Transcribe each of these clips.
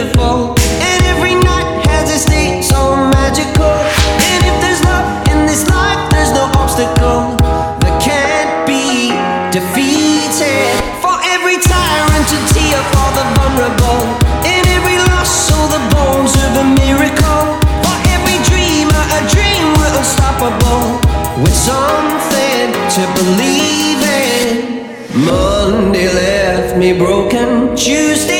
beautiful. And every night has a day so magical. And if there's love in this life, there's no obstacle that can't be defeated. For every tyrant to tear for the vulnerable. and every loss, so the bones of a miracle. For every dreamer, a dream we're unstoppable. With something to believe in. Monday left me broken. Tuesday.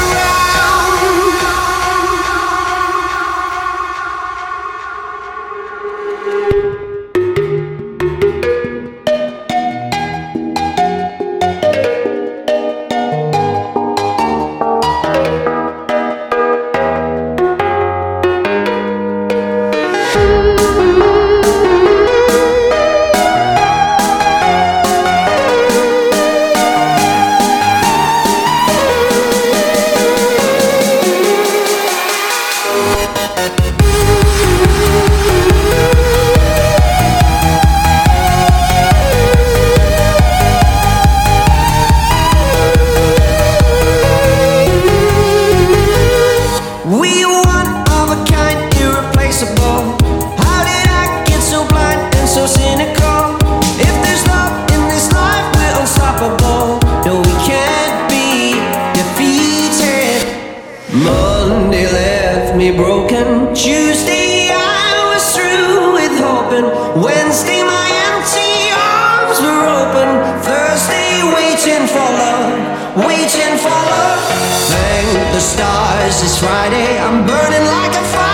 broken. Tuesday I was through with hoping. Wednesday my empty arms were open. Thursday waiting for love, waiting for love. Thank the stars it's Friday. I'm burning like a fire